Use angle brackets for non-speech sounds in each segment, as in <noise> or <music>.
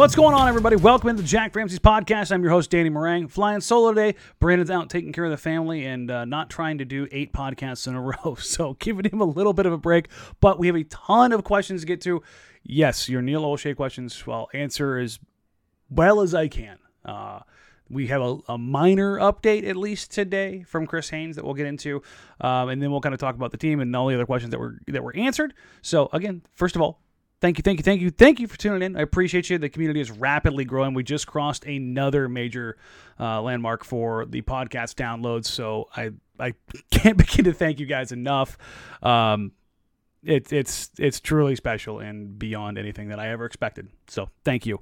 What's going on, everybody? Welcome to the Jack Ramsay's podcast. I'm your host, Danny Marang. Flying solo today. Brandon's out taking care of the family and uh, not trying to do eight podcasts in a <laughs> row. So giving him a little bit of a break. But we have a ton of questions to get to. Yes, your Neil Olshey questions, well, answer as well as I can. Uh, we have a, a, minor update, at least today, from Chris Haynes that we'll get into, um, and then we'll kind of talk about the team and all the other questions that were that were answered. So again, first of all, Thank you, thank you, thank you, thank you for tuning in. I appreciate you. The community is rapidly growing. We just crossed another major uh, landmark for the podcast downloads, so I I <laughs> can't begin to thank you guys enough. Um, it, it's it's truly special and beyond anything that I ever expected. So thank you.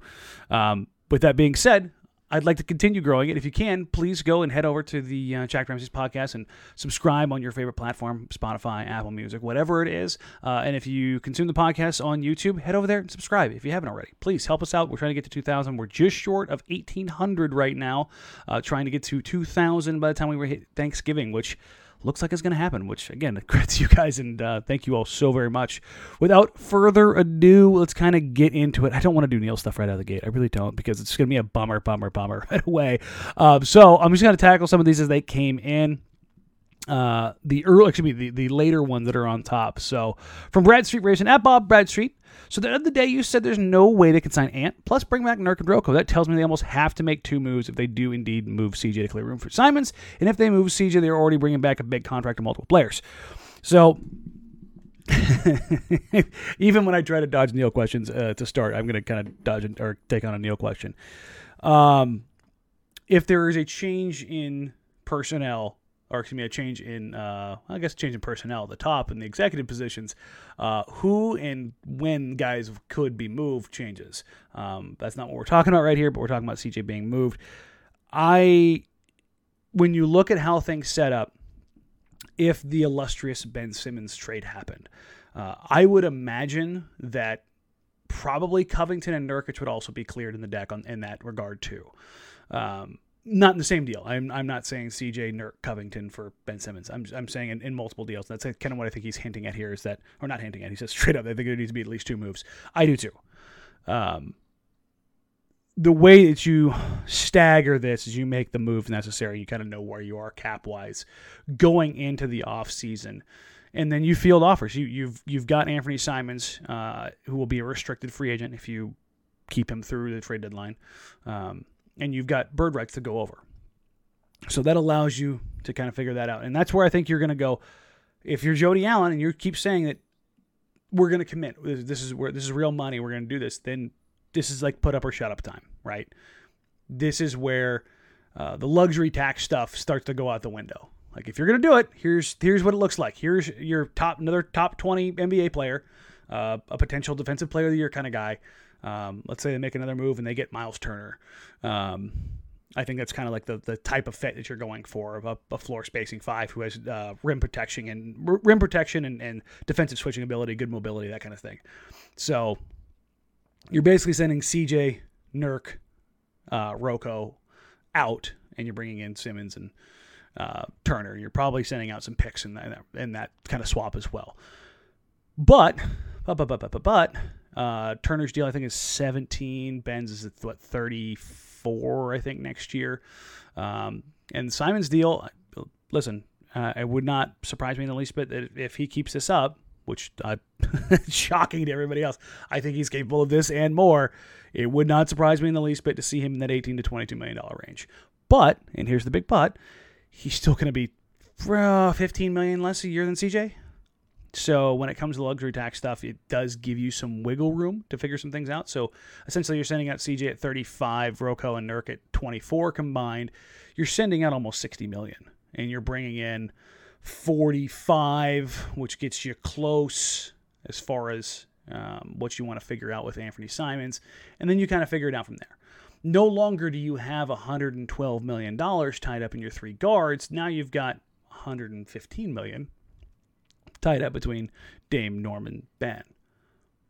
Um, with that being said, I'd like to continue growing it. If you can, please go and head over to the uh, Jack Ramsay's podcast and subscribe on your favorite platform Spotify, Apple Music, whatever it is. Uh, and if you consume the podcast on YouTube, head over there and subscribe if you haven't already. Please help us out. We're trying to get to 2,000. We're just short of 1,800 right now, uh, trying to get to 2,000 by the time we hit Thanksgiving, which looks like it's going to happen, which again, <laughs> credit to you guys and uh, thank you all so very much. Without further ado, let's kind of get into it. I don't want to do Neil stuff right out of the gate. I really don't because it's going to be a bummer, bummer, bummer <laughs> right away. Um, so I'm just going to tackle some of these as they came in uh, the early, excuse me, the, the later ones that are on top. So from Brad Street Racing at Bob Bradstreet. So the other day you said there's no way they can sign Ant plus bring back Nurk and Rocco. That tells me they almost have to make two moves if they do indeed move CJ to clear room for Simons. And if they move CJ, they're already bringing back a big contract to multiple players. So <laughs> even when I try to dodge Neil questions uh, to start, I'm going to kind of dodge or take on a Neil question. Um, if there is a change in personnel or excuse me, a change in, uh, I guess, change in personnel at the top and the executive positions. Uh, who and when guys could be moved changes. Um, that's not what we're talking about right here, but we're talking about CJ being moved. I, when you look at how things set up, if the illustrious Ben Simmons trade happened, uh, I would imagine that probably Covington and Nurkic would also be cleared in the deck on, in that regard too. Um, not in the same deal. I'm, I'm not saying CJ Nurk Covington for Ben Simmons. I'm, I'm saying in, in multiple deals. That's kind of what I think he's hinting at here is that, or not hinting at, he says <laughs> straight up, I think it needs to be at least two moves. I do too. Um, the way that you stagger this is you make the moves necessary. You kind of know where you are cap wise going into the off season. And then you field offers. You, you've you've got Anthony Simons, uh, who will be a restricted free agent if you keep him through the trade deadline. Um, and you've got bird rights to go over. So that allows you to kind of figure that out. And that's where I think you're going to go. If you're Jody Allen and you keep saying that we're going to commit, this is where this is real money, we're going to do this, then this is like put up or shut up time, right? This is where uh, the luxury tax stuff starts to go out the window. Like if you're going to do it, here's here's what it looks like. Here's your top another top 20 NBA player, uh, a potential defensive player of the year kind of guy. Um, let's say they make another move and they get Miles Turner. Um, I think that's kind of like the, the type of fit that you're going for of a, a floor spacing five who has uh, rim protection and rim protection and, and defensive switching ability, good mobility, that kind of thing. So you're basically sending CJ, Nurk, uh, out, and you're bringing in Simmons and uh, Turner. You're probably sending out some picks in that, in that kind of swap as well. But But but but but but, but uh, Turner's deal I think is 17. Ben's is what 34 I think next year. Um, and Simon's deal, listen, uh, it would not surprise me in the least bit that if he keeps this up, which uh, <laughs> shocking to everybody else, I think he's capable of this and more. It would not surprise me in the least bit to see him in that 18 to 22 million dollar range. But, and here's the big but, he's still going to be uh, 15 million less a year than CJ. So when it comes to luxury tax stuff, it does give you some wiggle room to figure some things out. So essentially, you're sending out CJ at 35, Rocco and Nurk at 24 combined. You're sending out almost 60 million, and you're bringing in 45, which gets you close as far as um, what you want to figure out with Anthony Simons, and then you kind of figure it out from there. No longer do you have 112 million dollars tied up in your three guards. Now you've got 115 million tied up between Dame, Norman, Ben.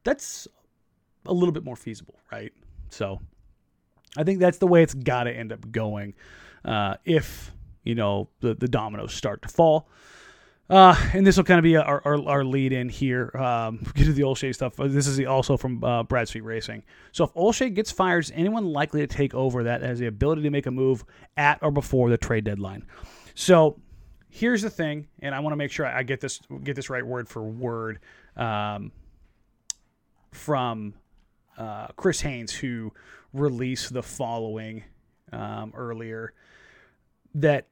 That's a little bit more feasible, right? So I think that's the way it's got to end up going uh, if, you know, the, the dominoes start to fall. Uh, and this will kind of be our, our, our, lead in here. Um, <laughs> get to the Olshey stuff. This is also from uh, Bradstreet Racing. So if Olshey gets fired, is anyone likely to take over that has the ability to make a move at or before the trade deadline? So here's the thing, and I want to make sure I get this get this right word for word um, from uh, Chris Haynes, who released the following um, earlier. That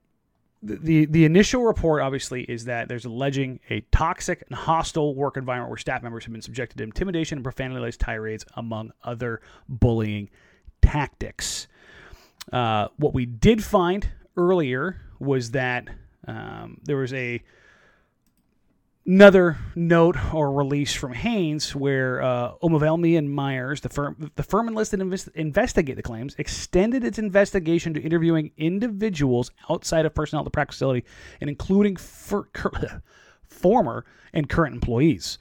the the initial report obviously is that there's alleging a toxic and hostile work environment where staff members have been subjected to intimidation and profanity-laced tirades, among other bullying tactics. Uh, what we did find earlier was that um, there was a another note or release from Haynes where uh, O'Melveny and Myers, the firm, the firm enlisted to investigate the claims, extended its investigation to interviewing individuals outside of personnel at the practice facility and including for, <laughs> former and current employees.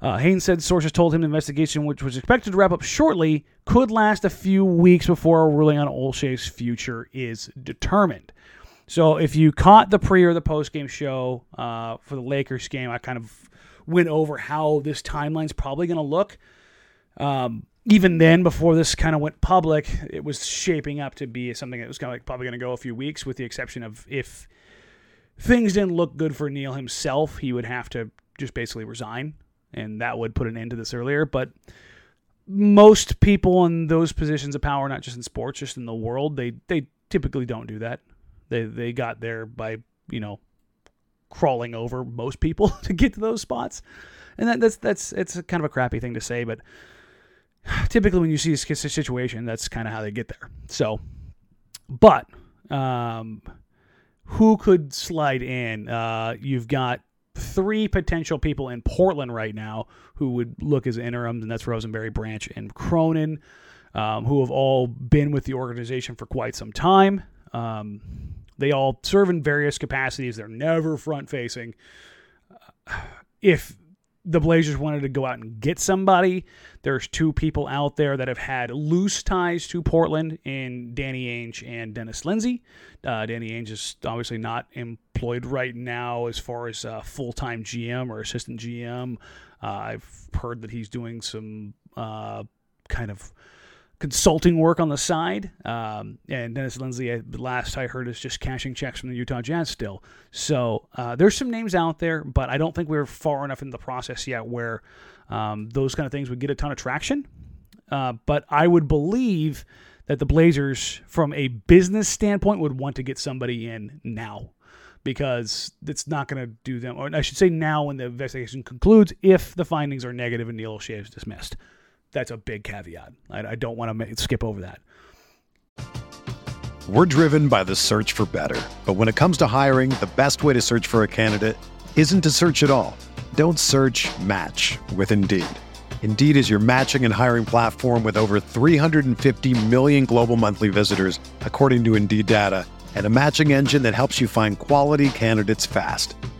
Uh, Haynes said sources told him the investigation, which was expected to wrap up shortly, could last a few weeks before a ruling on Olshey's future is determined. So if you caught the pre or the post game show uh, for the Lakers game, I kind of went over how this timeline's probably going to look. Um, even then, before this kind of went public, it was shaping up to be something that was kind of like probably going to go a few weeks, with the exception of if things didn't look good for Neil himself, he would have to just basically resign, and that would put an end to this earlier. But most people in those positions of power, not just in sports, just in the world, they they typically don't do that. They they got there by you know crawling over most people <laughs> to get to those spots, and that, that's that's it's kind of a crappy thing to say, but <sighs> typically when you see a situation, that's kind of how they get there. So, but um, who could slide in? Uh, you've got three potential people in Portland right now who would look as interims, and that's Rosenberry, Branch, and Cronin, um, who have all been with the organization for quite some time. Um, they all serve in various capacities. They're never front facing. If the Blazers wanted to go out and get somebody, there's two people out there that have had loose ties to Portland in Danny Ainge and Dennis Lindsey. Uh, Danny Ainge is obviously not employed right now as far as uh, full time GM or assistant GM. Uh, I've heard that he's doing some uh, kind of consulting work on the side. Um, and Dennis Lindsey, uh, last I heard, is just cashing checks from the Utah Jazz still. So uh, there's some names out there, but I don't think we're far enough in the process yet where um, those kind of things would get a ton of traction. Uh, but I would believe that the Blazers, from a business standpoint, would want to get somebody in now because it's not going to do them, or I should say now when the investigation concludes, if the findings are negative and Neil Olshey is dismissed that's a big caveat. I, I don't want to skip over that. We're driven by the search for better. But when it comes to hiring, the best way to search for a candidate isn't to search at all. Don't search match with Indeed. Indeed is your matching and hiring platform with over 350 million global monthly visitors, according to Indeed data, and a matching engine that helps you find quality candidates fast.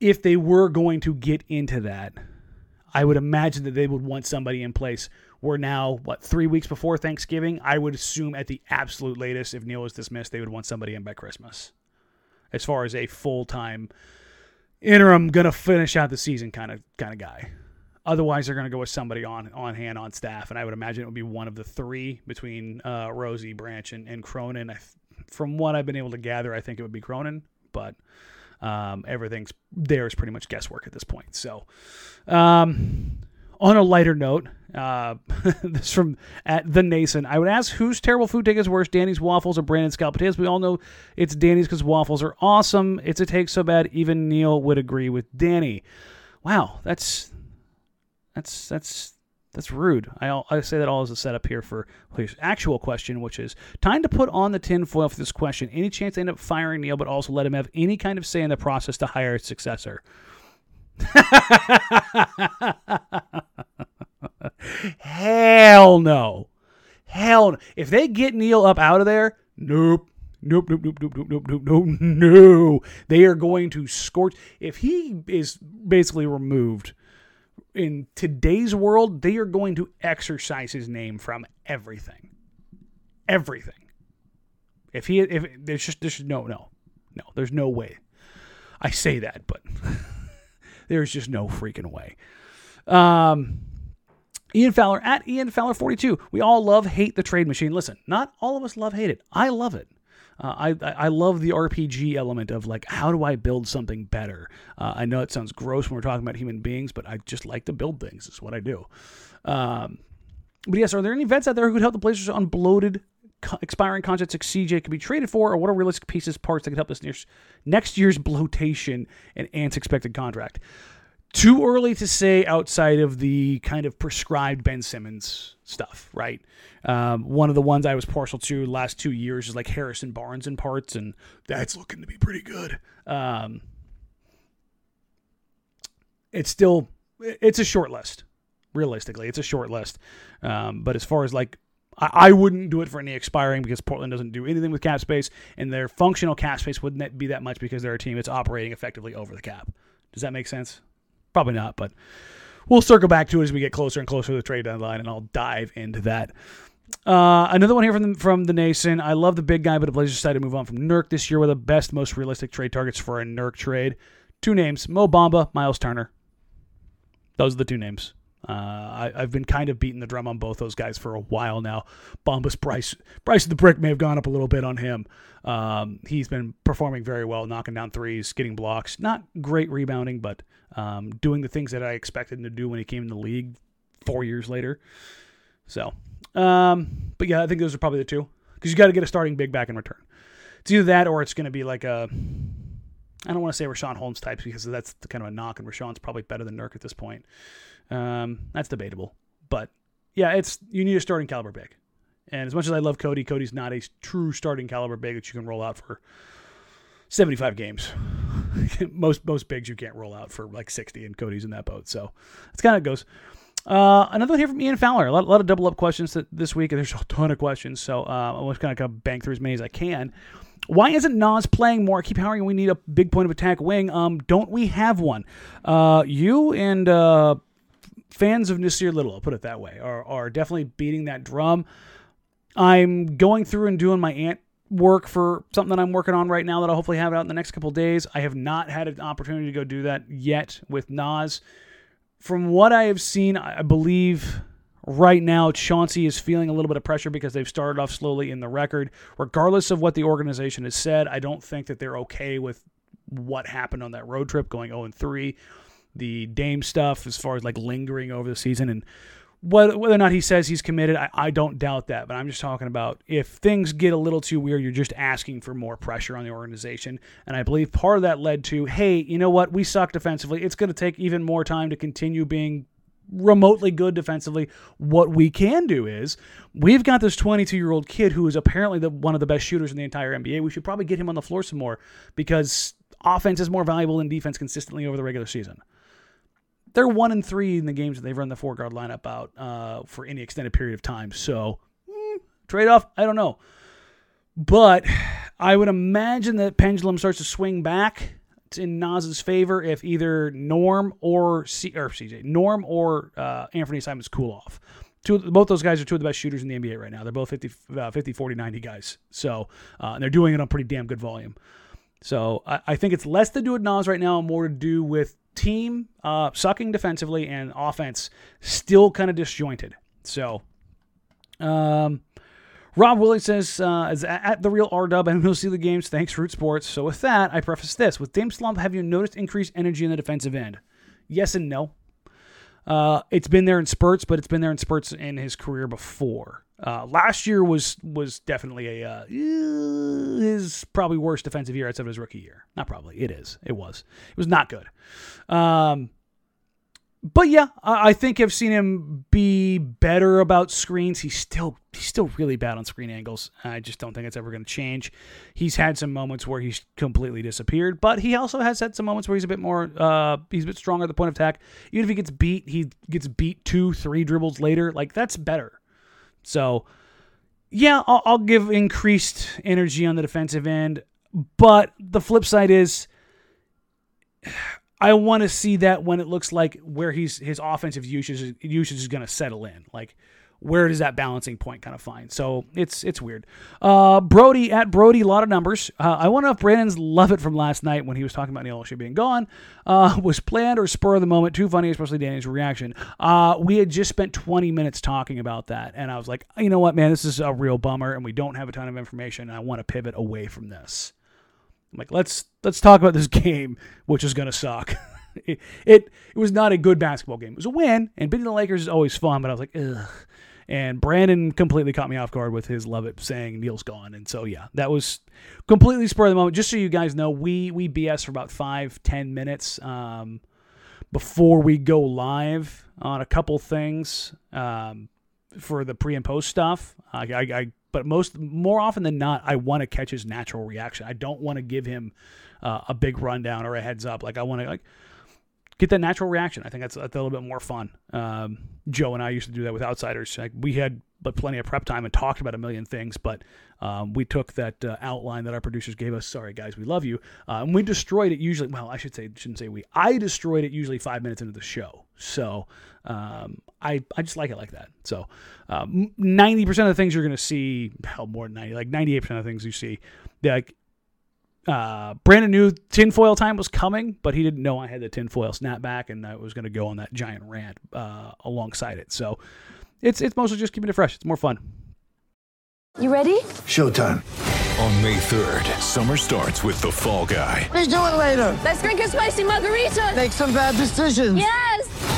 If they were going to get into that, I would imagine that they would want somebody in place. We're now, what, three weeks before Thanksgiving? I would assume at the absolute latest, if Neil was dismissed, they would want somebody in by Christmas. As far as a full time interim, gonna finish out the season kind of kind of guy. Otherwise, they're gonna go with somebody on on hand on staff, and I would imagine it would be one of the three between uh, Rosie, Branch, and, and Cronin. I, from what I've been able to gather, I think it would be Cronin, but um, everything's there is pretty much guesswork at this point. So, um, on a lighter note, uh, <laughs> this from at the Nason. I would ask whose terrible food take is worse, Danny's waffles or Brandon's scalloped potatoes. We all know it's Danny's because waffles are awesome. It's a take so bad even Neil would agree with Danny. Wow, that's that's that's that's rude. I, I say that all as a setup here for his actual question, which is time to put on the tinfoil for this question. Any chance they end up firing Neil, but also let him have any kind of say in the process to hire a successor? <laughs> Hell no. Hell no. If they get Neil up out of there, nope. Nope, nope, nope, nope, nope, nope, nope, no, no. They are going to scorch. If he is basically removed in today's world, they are going to exercise his name from everything. Everything. If he, if there's just, there's no, no, no, there's no way. I say that, but <laughs> there's just no freaking way. Um, Ian Fowler at Ian Fowler 42. We all love hate the trade machine. Listen, not all of us love hate it. I love it. Uh, I I love the RPG element of like how do I build something better. Uh, I know it sounds gross when we're talking about human beings, but I just like to build things. Is what I do. Um, but yes, are there any vets out there who could help the Blazers on bloated, co- expiring contracts like CJ could be traded for, or what are realistic pieces, parts that could help this next year's bloatation and Ant's expected contract? Too early to say outside of the kind of prescribed Ben Simmons stuff, right? Um, one of the ones I was partial to last two years is like Harrison Barnes in parts, and that's looking to be pretty good. Um, it's still it's a short list. Realistically, it's a short list. Um, but as far as like I, I wouldn't do it for any expiring because Portland doesn't do anything with cap space, and their functional cap space wouldn't be that much because they're a team that's operating effectively over the cap. Does that make sense? Probably not, but we'll circle back to it as we get closer and closer to the trade deadline, and I'll dive into that. Uh, another one here from the, from the Nation. I love the big guy, but the Blazers decided to move on from Nurk this year with the best, most realistic trade targets for a Nurk trade. Two names: Mo Bamba, Miles Turner. Those are the two names. Uh, I, have been kind of beating the drum on both those guys for a while now. Bamba's Bryce, Bryce of the brick may have gone up a little bit on him. Um, he's been performing very well, knocking down threes, getting blocks. Not great rebounding, but um, doing the things that I expected him to do when he came in the league four years later. So, um, but yeah, I think those are probably the two because you got to get a starting big back in return. It's either that or it's going to be like a. I don't want to say Richaun Holmes types because that's kind of a knock, and Richaun's probably better than Nurk at this point. Um, that's debatable, but yeah, it's you need a starting caliber big, And as much as I love Cody, Cody's not a true starting caliber big that you can roll out for 75 games. <laughs> most most bigs you can't roll out for like 60, and Cody's in that boat. So that's kind of goes. Uh, another one here from Ian Fowler. A lot, a lot of double up questions this week, and there's a ton of questions. So uh, I'm just kind of going to bank through as many as I can. Why isn't Nas playing more? I keep hearing we need a big point of attack wing. Um, don't we have one? Uh, you and uh, fans of Nassir Little, I'll put it that way, are, are definitely beating that drum. I'm going through and doing my ant work for something that I'm working on right now that I'll hopefully have out in the next couple days. I have not had an opportunity to go do that yet with Nas. From what I have seen, I believe right now Chauncey is feeling a little bit of pressure because they've started off slowly in the record. Regardless of what the organization has said, I don't think that they're okay with what happened on that road trip going 0 and 3. The Dame stuff, as far as like lingering over the season and whether, or not he says he's committed, I, I don't doubt that. But I'm just talking about if things get a little too weird, you're just asking for more pressure on the organization. And I believe part of that led to, hey, you know what? We suck defensively. It's going to take even more time to continue being remotely good defensively. What we can do is we've got this 22 year old kid who is apparently the, one of the best shooters in the entire NBA. We should probably get him on the floor some more because offense is more valuable than defense consistently over the regular season they're one and three in the games that they've run the four guard lineup out uh, for any extended period of time. So mm, trade off, I don't know, but I would imagine that pendulum starts to swing back in Nas's favor if either Norm or C or CJ Norm or uh, Anthony Simons cool off. Two, both those guys are two of the best shooters in the NBA right now. They're both 50, uh, 50 40, 90 guys. So, uh, and they're doing it on pretty damn good volume. So I, I, think it's less to do with Nas right now and more to do with team uh, sucking defensively and offense still kind of disjointed. So, um, Rob Willie says, uh, is at the real R Dub, and <laughs> we'll see the games. Thanks, Root Sports. So, with that, I preface this with Dame Slump. Have you noticed increased energy in the defensive end? Yes and no. Uh, it's been there in spurts, but it's been there in spurts in his career before. Uh, last year was was definitely a uh, his probably worst defensive year outside of his rookie year. Not probably, it is. It was. It was not good. Um, but yeah, I think I've seen him be better about screens. He's still he's still really bad on screen angles. I just don't think it's ever going to change. He's had some moments where he's completely disappeared, but he also has had some moments where he's a bit more uh, he's a bit stronger at the point of attack. Even if he gets beat, he gets beat two, three dribbles later. Like that's better. So yeah, I'll, I'll give increased energy on the defensive end, but the flip side is I want to see that when it looks like where he's his offensive usage usage is going to settle in. Like where does that balancing point kind of find? So it's it's weird. Uh, Brody at Brody, a lot of numbers. Uh, I wonder if Brandon's love it from last night when he was talking about Neil Olshey being gone uh, <laughs> was planned or spur of the moment. Too funny, especially Danny's reaction. Uh, we had just spent 20 minutes talking about that, and I was like, you know what, man, this is a real bummer, and we don't have a ton of information. And I want to pivot away from this. I'm like, let's let's talk about this <laughs> game, which is gonna suck. <laughs> it, it, it was not a good basketball game. It was a win, and beating the Lakers is always fun. But I was like, ugh. And Brandon completely caught me off guard with his love it saying Neil's gone. And so yeah, that was completely spur of the moment. Just so you guys know, we we BS for about five ten minutes um, before we go live on a couple things um, for the pre and post stuff. I, I, I but most more often than not, I want to catch his natural reaction. I don't want to give him uh, a big rundown or a heads up. Like I want to like get that natural reaction. I think that's, that's a little bit more fun. Um, Joe and I used to do that with outsiders. Like we had but plenty of prep time and talked about a million things, but um, we took that uh, outline that our producers gave us. Sorry, guys, we love you, uh, and we destroyed it. Usually, well, I should say, shouldn't say we. I destroyed it usually five minutes into the show. So um, I I just like it like that. So um, ninety percent of the things you're going to see, hell, more than ninety, like ninety eight percent of the things you see, like uh, Brandon knew tinfoil time was coming, but he didn't know I had the tinfoil snapback and I was going to go on that giant rant uh, alongside it. So it's it's mostly just keeping it fresh. It's more fun. You ready? Showtime. On May 3rd, summer starts with The Fall Guy. Let's do it later. Let's drink a spicy margarita. Make some bad decisions. Yes.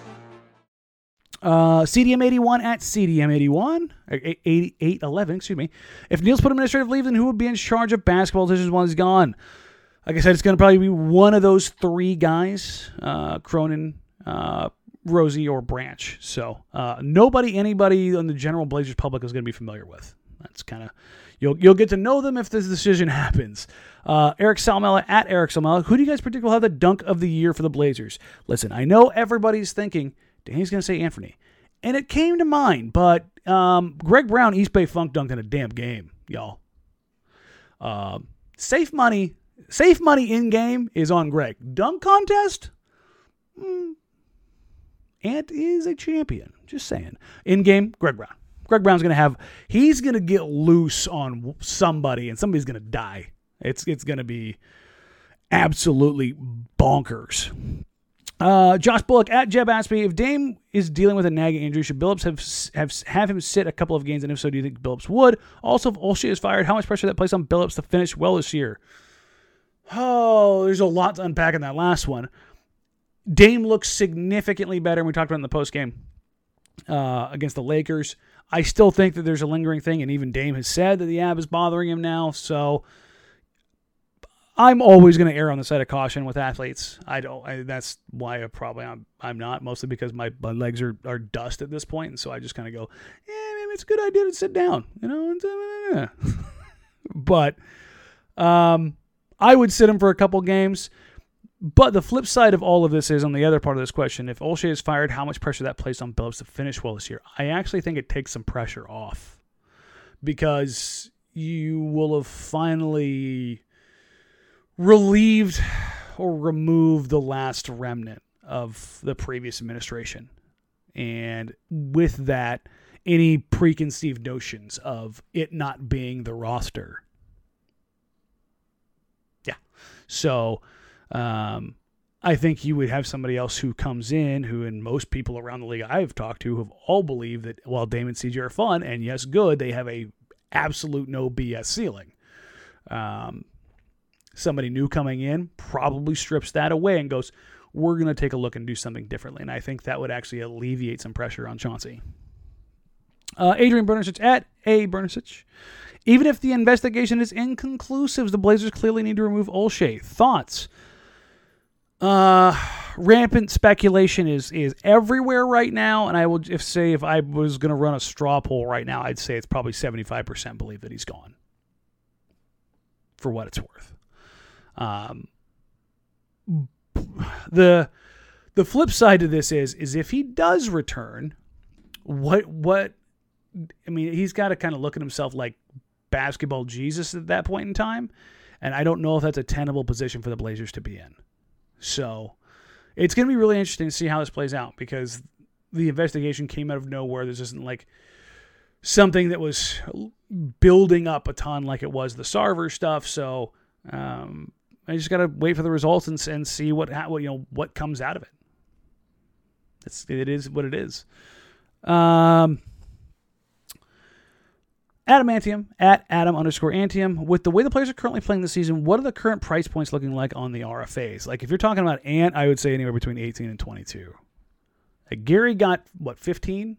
Uh, CDM81 at CDM81, or 8811, excuse me. If Neil's put administrative leave, then who would be in charge of basketball decisions while he's gone? Like I said, it's going to probably be one of those three guys uh, Cronin, uh, Rosie, or Branch. So uh, nobody, anybody in the general Blazers public is going to be familiar with. That's kind of. You'll, you'll get to know them if this decision happens. Uh, Eric Salmela at Eric Salmela. Who do you guys predict will have the dunk of the year for the Blazers? Listen, I know everybody's thinking Danny's going to say Anthony. And it came to mind, but um, Greg Brown, East Bay Funk dunked in a damn game, y'all. Uh, safe money, safe money in game is on Greg. Dunk contest, mm, Ant is a champion. Just saying. In game, Greg Brown. Greg Brown's gonna have. He's gonna get loose on somebody, and somebody's gonna die. It's it's gonna be absolutely bonkers. Uh, Josh Bullock at Jeb me if Dame is dealing with a nagging injury, should Billups have have have him sit a couple of games, and if so, do you think Billups would? Also, if Olshey is fired, how much pressure that place on Billups to finish well this year? Oh, there's a lot to unpack in that last one. Dame looks significantly better, we talked about in the post game uh, against the Lakers. I still think that there's a lingering thing, and even Dame has said that the ab is bothering him now. So I'm always going to err on the side of caution with athletes. I don't. I, that's why I probably I'm I'm not mostly because my, legs are, are dust at this point, and so I just kind of go, yeah, maybe it's a good idea to sit down, you know. <laughs> But um, I would sit him for a couple games. But the flip side of all of this is on the other part of this question: if Olshey is fired, how much pressure that placed on Billups to finish well this year? I actually think it takes some pressure off because you will have finally relieved or removed the last remnant of the previous administration. And with that, any preconceived notions of it not being the roster. Yeah. So um, I think you would have somebody else who comes in, who, and most people around the league I've talked to have all believed that while Damon CJ are fun and yes, good, they have a absolute no BS ceiling. Um, somebody new coming in probably strips that away and goes, we're going to take a look and do something differently. And I think that would actually alleviate some pressure on Chauncey. Uh, Adrian Bernisic at A. Bernisic. Even if the investigation is inconclusive, the Blazers clearly need to remove Olshey. Thoughts? Uh, rampant speculation is is everywhere right now, and I will if say if I was going to run a straw poll right now, I'd say it's probably seventy five percent believe that he's gone. For what it's worth, um, the the flip side to this is is if he does return, what what I mean, he's got to kind of look at himself like basketball Jesus at that point in time, and I don't know if that's a tenable position for the Blazers to be in. So it's going to be really interesting to see how this plays out because the investigation came out of nowhere. This isn't like something that was building up a ton like it was the Sarver stuff. So um, I just got to wait for the results and, and see what, what you know what comes out of it. It's it is what it is. Um, Adamantium at Adam underscore Antium. With the way the players are currently playing this season, what are the current price points looking like on the RFAs? Like if you're talking about Ant, I would say anywhere between 18 and 22. Like Gary got what 15?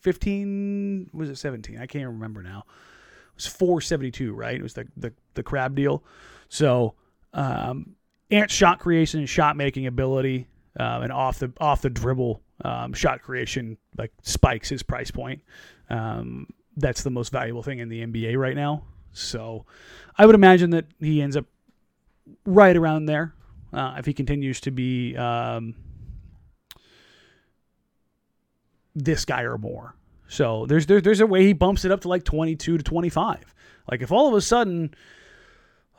15 was it 17? I can't remember now. It was 472, right? It was the the, the crab deal. So um, Ant's shot creation and shot making ability um, and off the off the dribble um, shot creation like spikes his price point. Um, that's the most valuable thing in the NBA right now. So I would imagine that he ends up right around there uh, if he continues to be um, this guy or more. So there's there, there's a way he bumps it up to like 22 to 25. Like if all of a sudden,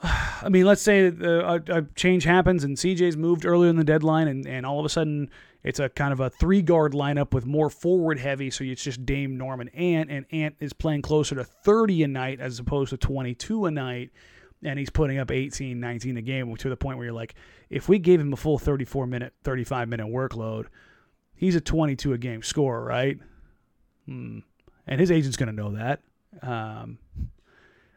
<sighs> I mean, let's say a, a change happens and CJ's moved earlier in the deadline, and, and all of a sudden it's a kind of a three guard lineup with more forward heavy. So it's just Dame, Norman, Ant, and Ant is playing closer to 30 a night as opposed to 22 a night. And he's putting up 18, 19 a game to the point where you're like, if we gave him a full 34 minute, 35 minute workload, he's a 22 a game scorer, right? Hmm. And his agent's going to know that. Um,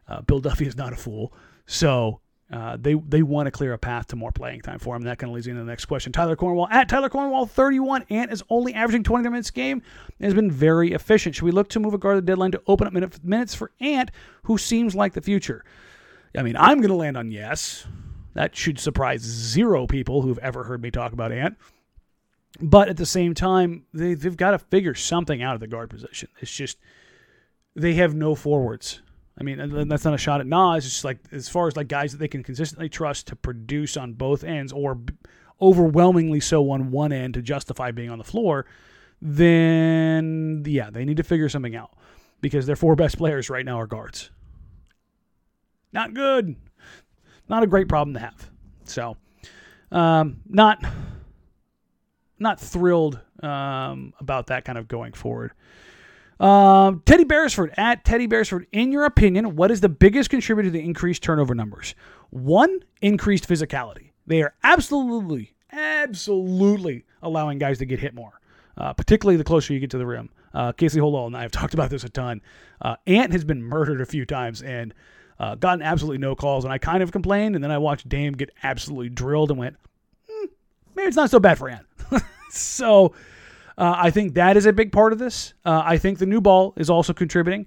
uh, Bill Duffy is not a fool. So uh, they they want to clear a path to more playing time for him. That kind of leads into the next question. Tyler Cornwall at Tyler Cornwall 31. Ant is only averaging 20 minutes a game and has been very efficient. Should we look to move a guard the deadline to open up minute, minutes for Ant, who seems like the future? I mean, I'm going to land on yes. That should surprise zero people who've ever heard me talk about Ant. But at the same time, they, they've got to figure something out of the guard position. It's just they have no forwards. I mean, that's not a shot at Nas. It's just like as far as like guys that they can consistently trust to produce on both ends, or overwhelmingly so on one end to justify being on the floor. Then yeah, they need to figure something out because their four best players right now are guards. Not good. Not a great problem to have. So, um, not not thrilled um, about that kind of going forward. Um, Teddy Beresford at Teddy Beresford. In your opinion, what is the biggest contributor to the increased turnover numbers? One, increased physicality. They are absolutely, absolutely allowing guys to get hit more, uh, particularly the closer you get to the rim. Uh, Casey Holdahl and I have <laughs> talked about this a ton. Uh, Ant has been murdered a few times and uh, gotten absolutely no calls, and I kind of complained, and then I watched Dame get absolutely drilled and went, hmm, maybe it's not so bad for Ant. <laughs> so uh, I think that is a big part of this. Uh, I think the new ball is also contributing.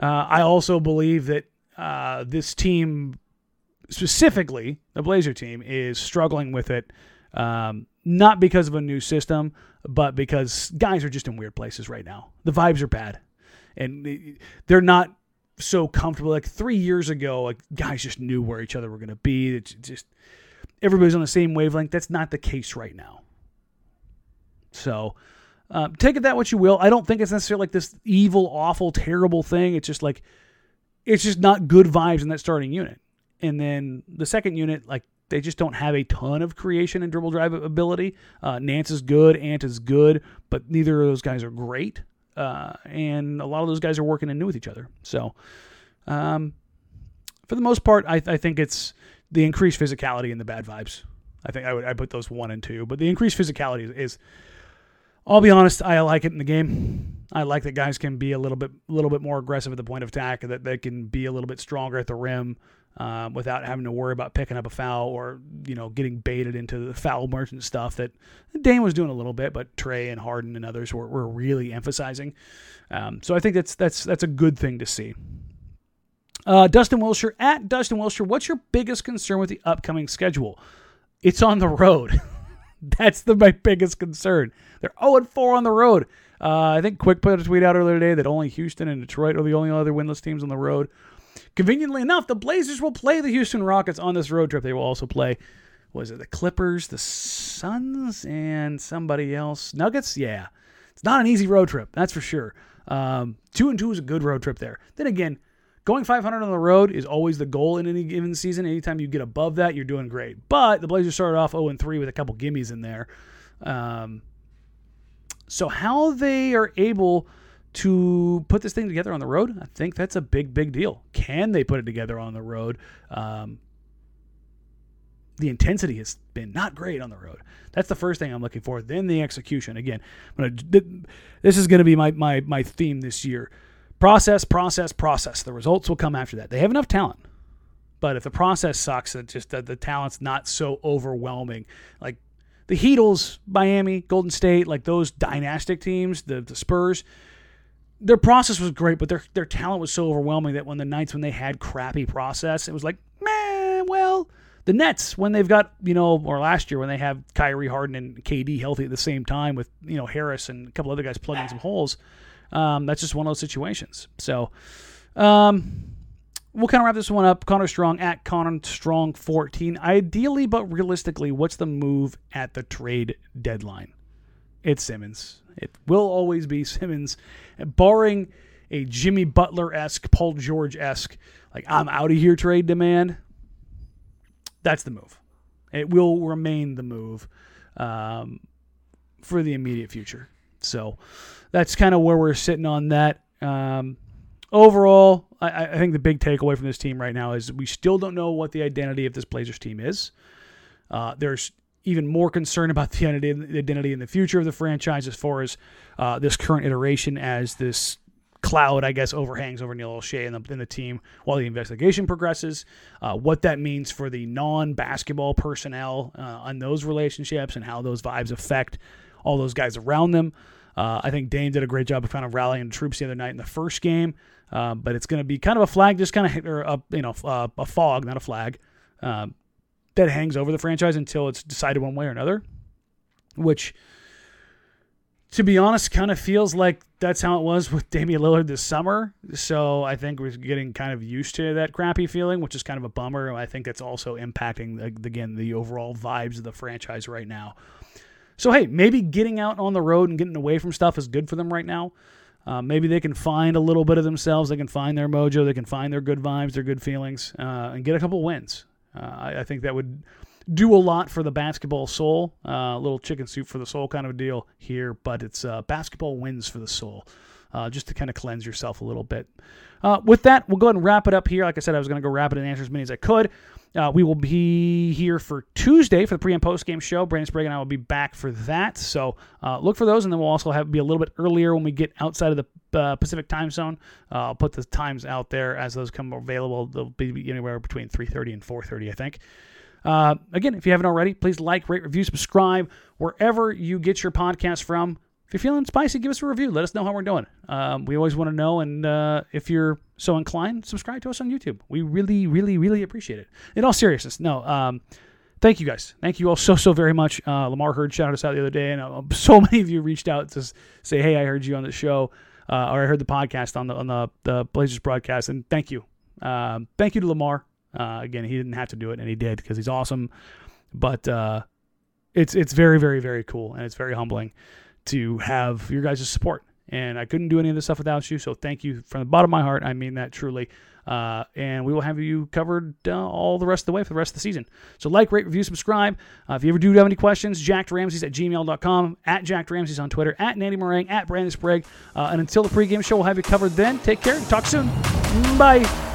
Uh, I also believe that uh, this team, specifically the Blazer team, is struggling with it. Um, not because of a new system, but because guys are just in weird places right now. The vibes are bad, and they're not so comfortable. Like three years ago, like guys just knew where each other were going to be. It's just everybody's on the same wavelength. That's not the case right now. So uh, take it that what you will. I don't think it's necessarily like this evil, awful, terrible thing. It's just like it's just not good vibes in that starting unit. And then the second unit, like they just don't have a ton of creation and dribble drive ability. Uh, Nance is good, Ant is good, but neither of those guys are great. Uh, and a lot of those guys are working anew with each other. So, um, for the most part, I, I think it's the increased physicality and the bad vibes. I think I would I put those one and two, but the increased physicality is, is I'll be honest, I like it in the game. I like that guys can be a little bit, little bit more aggressive at the point of attack, that they can be a little bit stronger at the rim uh, without having to worry about picking up a foul or you know getting baited into the foul merchant stuff that Dame was doing a little bit, but Trae and Harden and others were, were really emphasizing. Um, so I think that's that's that's a good thing to see. Uh, Dustin Wilshire at Dustin Wilshire, what's your biggest concern with the upcoming schedule? It's on the road. <laughs> <laughs> That's the my biggest concern. They're 0 4 on the road. Uh, I think Quick put a tweet out earlier today that only Houston and Detroit are the only other winless teams on the road. Conveniently enough, the Blazers will play the Houston Rockets on this road trip. They will also play, was it the Clippers, the Suns, and somebody else? Nuggets? Yeah. It's not an easy road trip, that's for sure. Um, two and two is a good road trip there. Then again, Going 500 on the road is always the goal in any given season. Anytime you get above that, you're doing great. But the Blazers started off 0 3 with a couple gimmies in there. Um, so how they are able to put this thing together on the road, I think that's a big, big deal. Can they put it together on the road? Um, the intensity has been not great on the road. That's the first thing I'm looking for. Then the execution. Again, this is going to be my, my, my theme this year. Process, process, process. The results will come after that. They have enough talent. But if the process sucks, it just the, the talent's not so overwhelming. Like the Heatles, Miami, Golden State, like those dynastic teams, the, the Spurs, their process was great, but their their talent was so overwhelming that when the nights when they had crappy process, it was like, man, well, the Nets when they've got you know, or last year when they have Kyrie Harden and KD healthy at the same time with you know Harris and a couple other guys plugging some holes. Um, that's just one of those situations. So, um, we'll kind of wrap this one up. Connor Strong at Connor Strong 14. Ideally, but realistically, what's the move at the trade deadline? It's Simmons. It will always be <laughs> Simmons, barring a Jimmy Butler esque, Paul George esque, like I'm out of here trade demand. That's the move. It will remain the move um, for the immediate future. So that's kind of where we're sitting on that. Um, overall, I, I, think the big takeaway from this team right now is we still don't know what the identity of this Blazers team is. Uh, there's even more concern about the identity and the future of the franchise as far as uh, this current iteration as this cloud, I guess, overhangs over Neil Olshey and the, and the team while the investigation progresses. Uh, what that means for the non-basketball personnel uh, on those relationships and how those vibes affect all those guys around them. Uh, I think Dame did a great job of kind of rallying troops the other night in the first game, uh, but it's going to be kind of a flag, just kind of or a you know uh, a fog, not a flag, um, that hangs over the franchise until it's decided one way or another, which to be honest, kind of feels like that's how it was with <laughs> Damian Lillard this summer. So I think we're getting kind of used to that crappy feeling, which is kind of a bummer. I think it's also impacting again the overall vibes of the franchise right now. So hey, maybe getting out on the road and getting away from stuff is good for them right now. Uh, maybe they can find a little bit of themselves. They can find their mojo. They can find their good vibes, their good feelings, uh, and get a couple wins. Uh, I, I think that would do a lot for the basketball soul. Uh, a little chicken soup for the soul kind of a deal here, but it's uh, basketball wins for the soul, uh, just to kind of cleanse yourself a little bit. With that, we'll go ahead and wrap it up here. Like I said, I was going to go wrap it and answer as many as I could. Uh, we will be here for Tuesday for the pre and post game show. Brandon Sprague and I will be back for that. So uh, look for those, and then we'll also have be a little bit earlier when we get outside of the uh, Pacific time zone. Uh, I'll put the times out there as those come available. They'll be anywhere between 3:30 and 4:30, I think. Uh, again, if you haven't already, please like, rate, review, subscribe wherever you get your podcast from. If you're feeling spicy, give us a review. Let us know how we're doing. Um, we always want to know. And uh, if you're so inclined, subscribe to us on YouTube. We really, really, really appreciate it. In all seriousness, no. Um, thank you guys. Thank you all so, so very much. Uh, Lamar Hurd shouted us out the other day, and uh, <laughs> so many of you reached out to say, "Hey, I heard you on the show, uh, or I heard the podcast on the on the, the Blazers broadcast." And thank you, um, thank you to Lamar. Uh, again, he didn't have to do it, and he did because he's awesome. But uh, it's it's very very very cool, and it's very humbling to have your guys' support. And I couldn't do any of this stuff without you, so thank you from the bottom of my heart. I mean that truly. Uh, and we will have you covered uh, all the rest of the way for the rest of the season. So like, rate, review, subscribe. Uh, if you ever do have any questions, jackramses at gmail.com, at Jack Ramsay's on Twitter, at Nandy Meringue, at Brandon Sprague. Uh, and until the pregame show, we'll have you covered then. Take care. Talk soon. Bye.